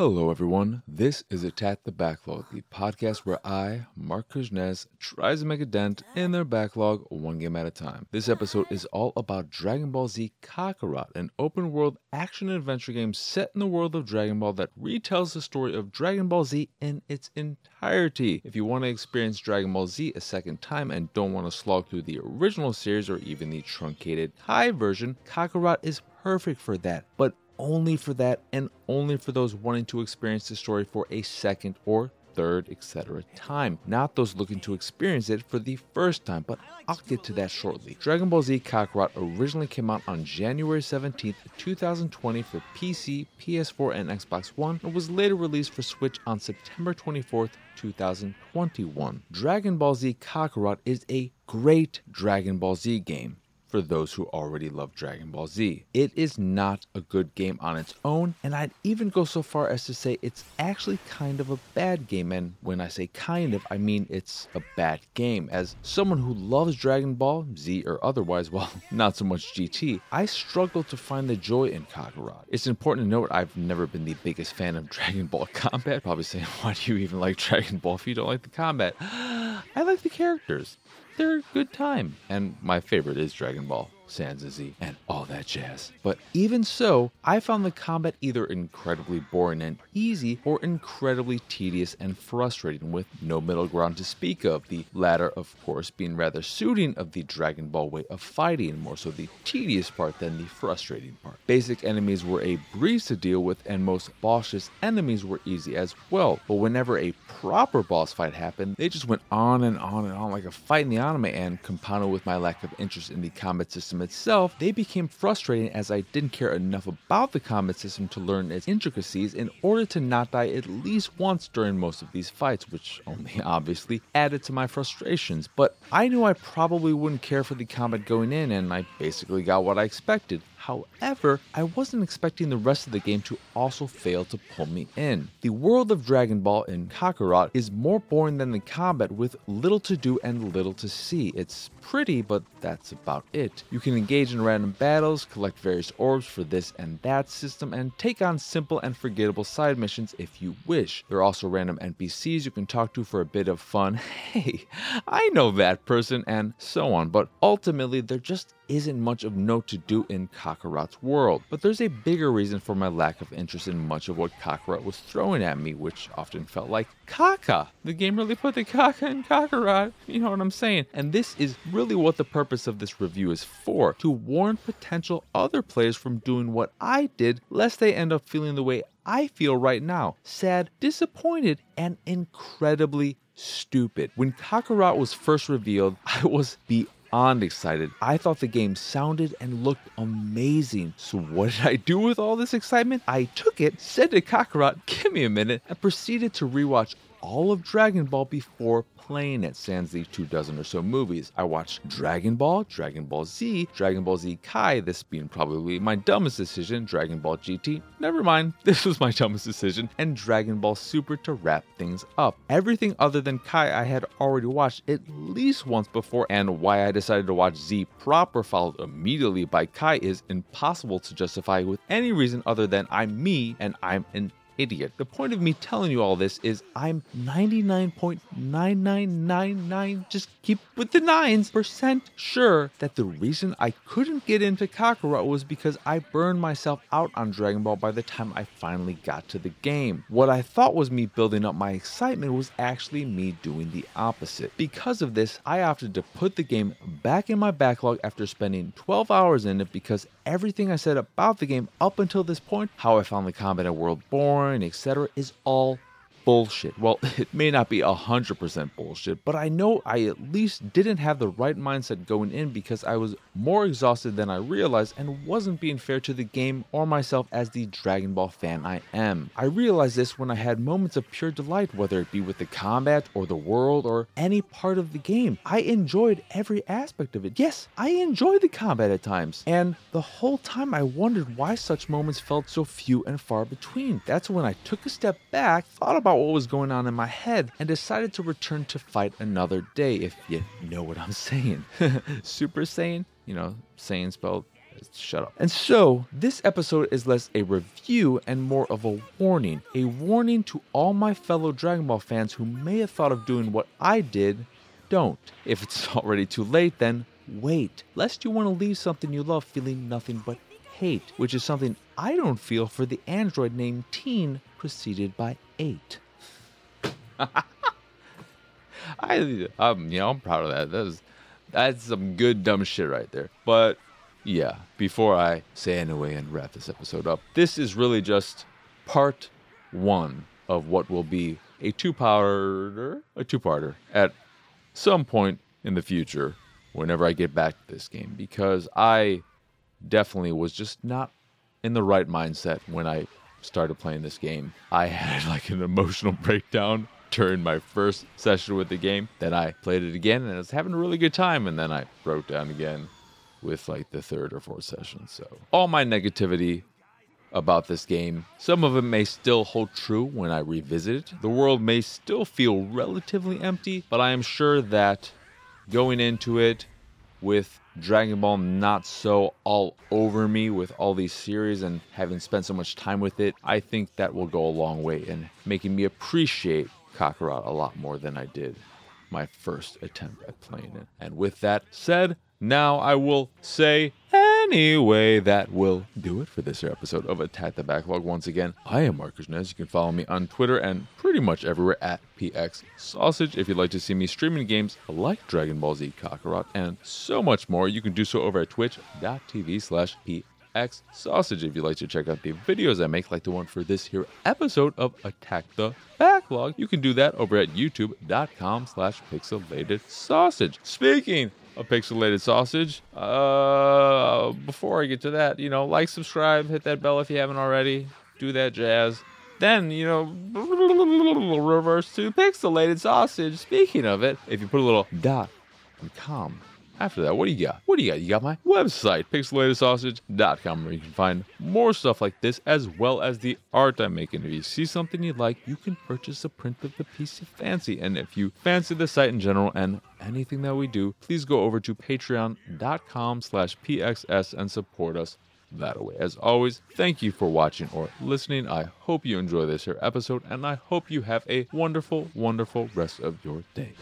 Hello, everyone. This is Attack the Backlog, the podcast where I, Mark Kuznez, tries to make a dent in their backlog one game at a time. This episode is all about Dragon Ball Z Kakarot, an open world action adventure game set in the world of Dragon Ball that retells the story of Dragon Ball Z in its entirety. If you want to experience Dragon Ball Z a second time and don't want to slog through the original series or even the truncated Kai version, Kakarot is perfect for that. But only for that and only for those wanting to experience the story for a second or third, etc. time, not those looking to experience it for the first time, but I'll get to that shortly. Dragon Ball Z Kakarot originally came out on January 17th, 2020 for PC, PS4, and Xbox One, and was later released for Switch on September 24th, 2021. Dragon Ball Z Kakarot is a great Dragon Ball Z game for those who already love Dragon Ball Z. It is not a good game on its own, and I'd even go so far as to say it's actually kind of a bad game. And when I say kind of, I mean it's a bad game. As someone who loves Dragon Ball, Z or otherwise, well, not so much GT, I struggle to find the joy in Kakarot. It's important to note I've never been the biggest fan of Dragon Ball combat. Probably saying, why do you even like Dragon Ball if you don't like the combat? I like the characters they're a good time. And my favorite is Dragon Ball. Sans Z, and all that jazz. But even so, I found the combat either incredibly boring and easy or incredibly tedious and frustrating with no middle ground to speak of, the latter, of course, being rather suiting of the Dragon Ball way of fighting, more so the tedious part than the frustrating part. Basic enemies were a breeze to deal with, and most bossless enemies were easy as well, but whenever a proper boss fight happened, they just went on and on and on like a fight in the anime, and compounded with my lack of interest in the combat system itself, they became frustrating as I didn't care enough about the combat system to learn its intricacies in order to not die at least once during most of these fights, which only obviously added to my frustrations. But I knew I probably wouldn't care for the combat going in, and I basically got what I expected. However, I wasn't expecting the rest of the game to also fail to pull me in. The world of Dragon Ball in Kakarot is more boring than the combat with little to do and little to see. It's pretty, but that's about it. You can engage in random battles, collect various orbs for this and that system, and take on simple and forgettable side missions if you wish. There are also random NPCs you can talk to for a bit of fun. Hey, I know that person, and so on, but ultimately, there just isn't much of note to do in Kakarot's world. But there's a bigger reason for my lack of interest in much of what Kakarot was throwing at me, which often felt like Kaka. The game really put the Kaka in Kakarot, you know what I'm saying? And this is really what the purpose of this review is for to warn potential other players from doing what I did, lest they end up feeling the way I feel right now sad, disappointed, and incredibly stupid. When Kakarot was first revealed, I was beyond excited. I thought the game sounded and looked amazing. So, what did I do with all this excitement? I took it, said to Kakarot, give me a minute, and proceeded to rewatch all of Dragon Ball before playing it, sans the two dozen or so movies. I watched Dragon Ball, Dragon Ball Z, Dragon Ball Z Kai, this being probably my dumbest decision, Dragon Ball GT, never mind, this was my dumbest decision, and Dragon Ball Super to wrap things up. Everything other than Kai I had already watched at least once before, and why I decided to watch Z proper followed immediately by Kai is impossible to justify with any reason other than I'm me and I'm an idiot. The point of me telling you all this is I'm 99.9999, just keep with the nines, percent sure that the reason I couldn't get into Kakarot was because I burned myself out on Dragon Ball by the time I finally got to the game. What I thought was me building up my excitement was actually me doing the opposite. Because of this, I opted to put the game back in my backlog after spending 12 hours in it because everything I said about the game up until this point, how I found the combat and world boring, etc., is all bullshit. Well, it may not be 100% bullshit, but I know I at least didn't have the right mindset going in because I was more exhausted than I realized and wasn't being fair to the game or myself as the Dragon Ball fan I am. I realized this when I had moments of pure delight, whether it be with the combat or the world or any part of the game. I enjoyed every aspect of it. Yes, I enjoyed the combat at times. And the whole time I wondered why such moments felt so few and far between. That's when I took a step back, thought about what was going on in my head, and decided to return to fight another day, if you know what I'm saying. Super Saiyan, you know, Saiyan spelled Shut up. And so, this episode is less a review and more of a warning. A warning to all my fellow Dragon Ball fans who may have thought of doing what I did. Don't. If it's already too late, then wait, lest you want to leave something you love feeling nothing but which is something I don't feel for the android named Teen preceded by 8. I, I'm, you know, I'm proud of that. That's, that's some good dumb shit right there. But yeah, before I say anyway and wrap this episode up, this is really just part one of what will be a two-parter, a two-parter at some point in the future whenever I get back to this game because I definitely was just not in the right mindset when I started playing this game. I had like an emotional breakdown during my first session with the game. Then I played it again and I was having a really good time. And then I broke down again with like the third or fourth session. So all my negativity about this game, some of it may still hold true when I revisit it. The world may still feel relatively empty, but I am sure that going into it with Dragon Ball not so all over me with all these series and having spent so much time with it, I think that will go a long way in making me appreciate Kakarot a lot more than I did my first attempt at playing it. And with that said, now I will say anyway, that will do it for this episode of Attack the Backlog. Once again, I am Marcus Nez. You can follow me on Twitter and pretty much everywhere at PX Sausage. If you'd like to see me streaming games like Dragon Ball Z Kakarot and so much more, you can do so over at twitch.tv slash PX Sausage. If you'd like to check out the videos I make, like the one for this here episode of Attack the Backlog, you can do that over at youtube.com slash pixelated sausage. Speaking a pixelated sausage. Uh, before I get to that, you know, like, subscribe, hit that bell if you haven't already. Do that jazz. Then, you know, reverse to pixelated sausage. Speaking of it, if you put a little dot and com after that, what do you got? What do you got? You got my website, pixelatedsausage.com, where you can find more stuff like this as well as the art I'm making. If you see something you like, you can purchase a print of the piece you fancy. And if you fancy the site in general and anything that we do, please go over to patreon.com slash pxs and support us that way. As always, thank you for watching or listening. I hope you enjoy this here episode, and I hope you have a wonderful, wonderful rest of your day.